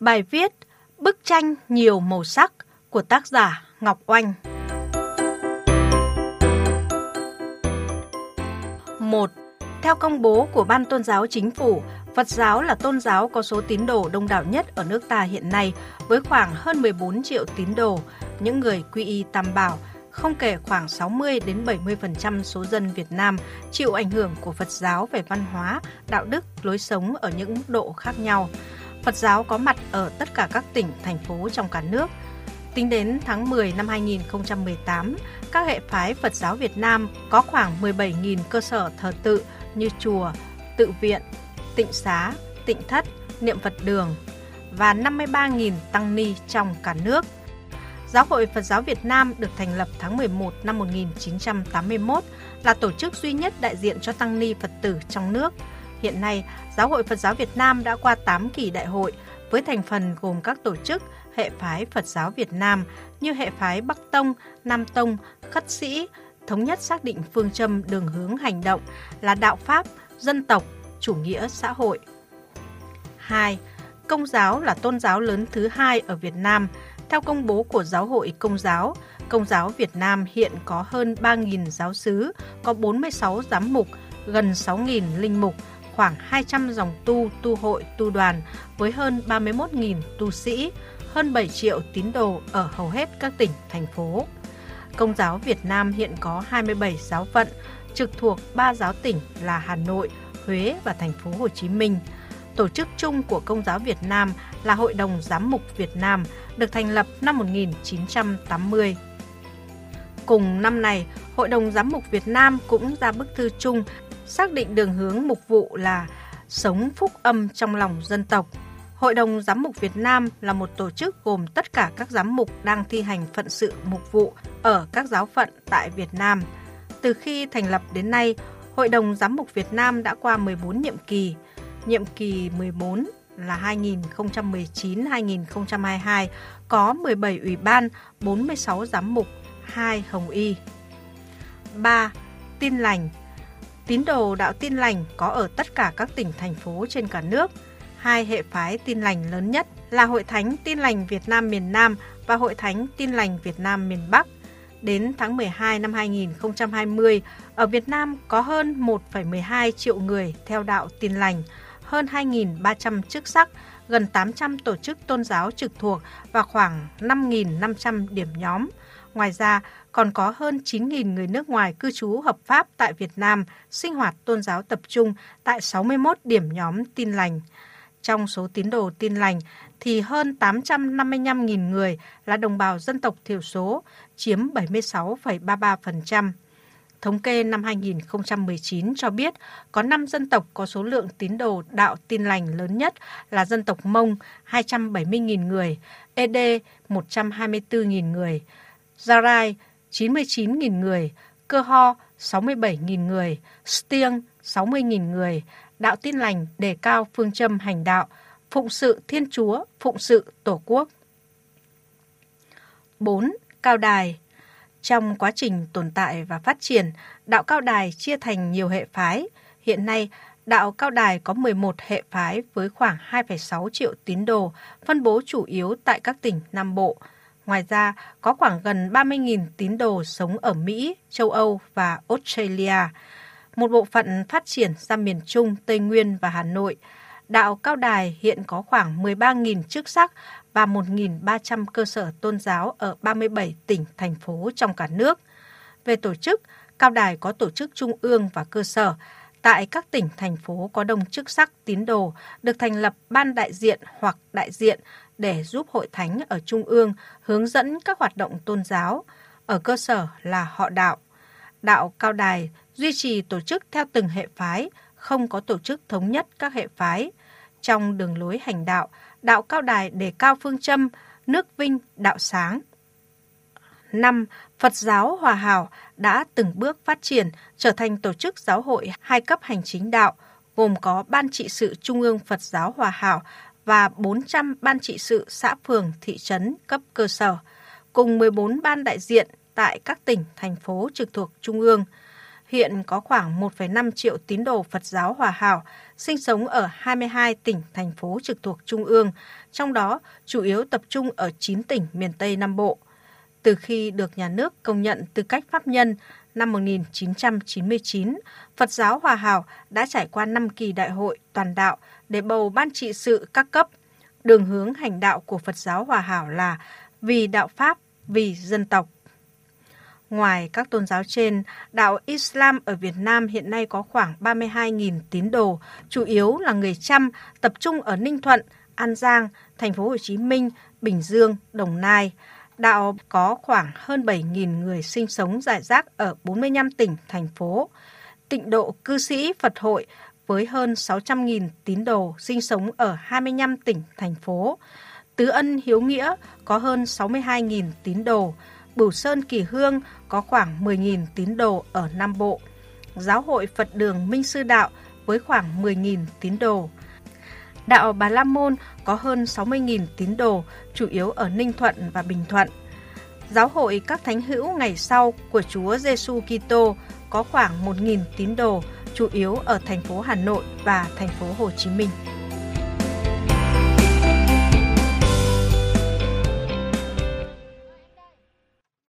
Bài viết Bức tranh nhiều màu sắc của tác giả Ngọc Oanh một Theo công bố của Ban Tôn giáo Chính phủ, Phật giáo là tôn giáo có số tín đồ đông đảo nhất ở nước ta hiện nay với khoảng hơn 14 triệu tín đồ, những người quy y tam bảo, không kể khoảng 60 đến 70% số dân Việt Nam chịu ảnh hưởng của Phật giáo về văn hóa, đạo đức, lối sống ở những mức độ khác nhau. Phật giáo có mặt ở tất cả các tỉnh, thành phố trong cả nước. Tính đến tháng 10 năm 2018, các hệ phái Phật giáo Việt Nam có khoảng 17.000 cơ sở thờ tự như chùa, tự viện, tịnh xá, tịnh thất, niệm Phật đường và 53.000 tăng ni trong cả nước. Giáo hội Phật giáo Việt Nam được thành lập tháng 11 năm 1981 là tổ chức duy nhất đại diện cho tăng ni Phật tử trong nước. Hiện nay, Giáo hội Phật giáo Việt Nam đã qua 8 kỳ đại hội với thành phần gồm các tổ chức hệ phái Phật giáo Việt Nam như hệ phái Bắc Tông, Nam Tông, Khất Sĩ, thống nhất xác định phương châm đường hướng hành động là đạo Pháp, dân tộc, chủ nghĩa xã hội. 2. Công giáo là tôn giáo lớn thứ hai ở Việt Nam. Theo công bố của Giáo hội Công giáo, Công giáo Việt Nam hiện có hơn 3.000 giáo sứ, có 46 giám mục, gần 6.000 linh mục, khoảng 200 dòng tu, tu hội, tu đoàn với hơn 31.000 tu sĩ, hơn 7 triệu tín đồ ở hầu hết các tỉnh, thành phố. Công giáo Việt Nam hiện có 27 giáo phận trực thuộc 3 giáo tỉnh là Hà Nội, Huế và thành phố Hồ Chí Minh. Tổ chức chung của Công giáo Việt Nam là Hội đồng Giám mục Việt Nam, được thành lập năm 1980. Cùng năm này, Hội đồng Giám mục Việt Nam cũng ra bức thư chung xác định đường hướng mục vụ là sống phúc âm trong lòng dân tộc. Hội đồng Giám mục Việt Nam là một tổ chức gồm tất cả các giám mục đang thi hành phận sự mục vụ ở các giáo phận tại Việt Nam. Từ khi thành lập đến nay, Hội đồng Giám mục Việt Nam đã qua 14 nhiệm kỳ. Nhiệm kỳ 14 là 2019-2022 có 17 ủy ban, 46 giám mục, 2 hồng y. 3. Tin lành Tín đồ đạo tin lành có ở tất cả các tỉnh thành phố trên cả nước. Hai hệ phái tin lành lớn nhất là Hội Thánh Tin lành Việt Nam miền Nam và Hội Thánh Tin lành Việt Nam miền Bắc. Đến tháng 12 năm 2020, ở Việt Nam có hơn 1,12 triệu người theo đạo tin lành, hơn 2.300 chức sắc, gần 800 tổ chức tôn giáo trực thuộc và khoảng 5.500 điểm nhóm. Ngoài ra, còn có hơn 9.000 người nước ngoài cư trú hợp pháp tại Việt Nam sinh hoạt tôn giáo tập trung tại 61 điểm nhóm tin lành. Trong số tín đồ tin lành thì hơn 855.000 người là đồng bào dân tộc thiểu số, chiếm 76,33%. Thống kê năm 2019 cho biết có 5 dân tộc có số lượng tín đồ đạo tin lành lớn nhất là dân tộc Mông 270.000 người, ED 124.000 người, Gia Rai 99.000 người, Cơ Ho 67.000 người, Stiêng 60.000 người, đạo tin lành đề cao phương châm hành đạo, phụng sự Thiên Chúa, phụng sự Tổ quốc. 4. Cao đài Trong quá trình tồn tại và phát triển, đạo cao đài chia thành nhiều hệ phái. Hiện nay, đạo cao đài có 11 hệ phái với khoảng 2,6 triệu tín đồ, phân bố chủ yếu tại các tỉnh Nam Bộ – Ngoài ra, có khoảng gần 30.000 tín đồ sống ở Mỹ, châu Âu và Australia. Một bộ phận phát triển ra miền Trung, Tây Nguyên và Hà Nội. Đạo Cao Đài hiện có khoảng 13.000 chức sắc và 1.300 cơ sở tôn giáo ở 37 tỉnh, thành phố trong cả nước. Về tổ chức, Cao Đài có tổ chức trung ương và cơ sở. Tại các tỉnh, thành phố có đông chức sắc tín đồ, được thành lập ban đại diện hoặc đại diện để giúp hội thánh ở trung ương hướng dẫn các hoạt động tôn giáo, ở cơ sở là họ đạo. Đạo Cao Đài duy trì tổ chức theo từng hệ phái, không có tổ chức thống nhất các hệ phái. Trong đường lối hành đạo, đạo Cao Đài đề cao phương châm nước vinh đạo sáng. 5. Phật giáo Hòa Hảo đã từng bước phát triển trở thành tổ chức giáo hội hai cấp hành chính đạo, gồm có Ban trị sự Trung ương Phật giáo Hòa Hảo và 400 ban trị sự xã phường, thị trấn cấp cơ sở, cùng 14 ban đại diện tại các tỉnh, thành phố trực thuộc Trung ương. hiện có khoảng 1,5 triệu tín đồ Phật giáo Hòa Hảo sinh sống ở 22 tỉnh, thành phố trực thuộc Trung ương, trong đó chủ yếu tập trung ở 9 tỉnh miền Tây Nam Bộ. Từ khi được nhà nước công nhận tư cách pháp nhân năm 1999, Phật giáo Hòa Hảo đã trải qua 5 kỳ đại hội toàn đạo để bầu ban trị sự các cấp. Đường hướng hành đạo của Phật giáo Hòa Hảo là vì đạo Pháp, vì dân tộc. Ngoài các tôn giáo trên, đạo Islam ở Việt Nam hiện nay có khoảng 32.000 tín đồ, chủ yếu là người Chăm, tập trung ở Ninh Thuận, An Giang, thành phố Hồ Chí Minh, Bình Dương, Đồng Nai. Đạo có khoảng hơn 7.000 người sinh sống rải rác ở 45 tỉnh, thành phố. Tịnh độ cư sĩ Phật hội với hơn 600.000 tín đồ sinh sống ở 25 tỉnh, thành phố. Tứ Ân Hiếu Nghĩa có hơn 62.000 tín đồ, Bửu Sơn Kỳ Hương có khoảng 10.000 tín đồ ở Nam Bộ. Giáo hội Phật đường Minh Sư Đạo với khoảng 10.000 tín đồ. Đạo Bà La Môn có hơn 60.000 tín đồ, chủ yếu ở Ninh Thuận và Bình Thuận. Giáo hội các thánh hữu ngày sau của Chúa Giêsu Kitô có khoảng 1.000 tín đồ, chủ yếu ở thành phố Hà Nội và thành phố Hồ Chí Minh.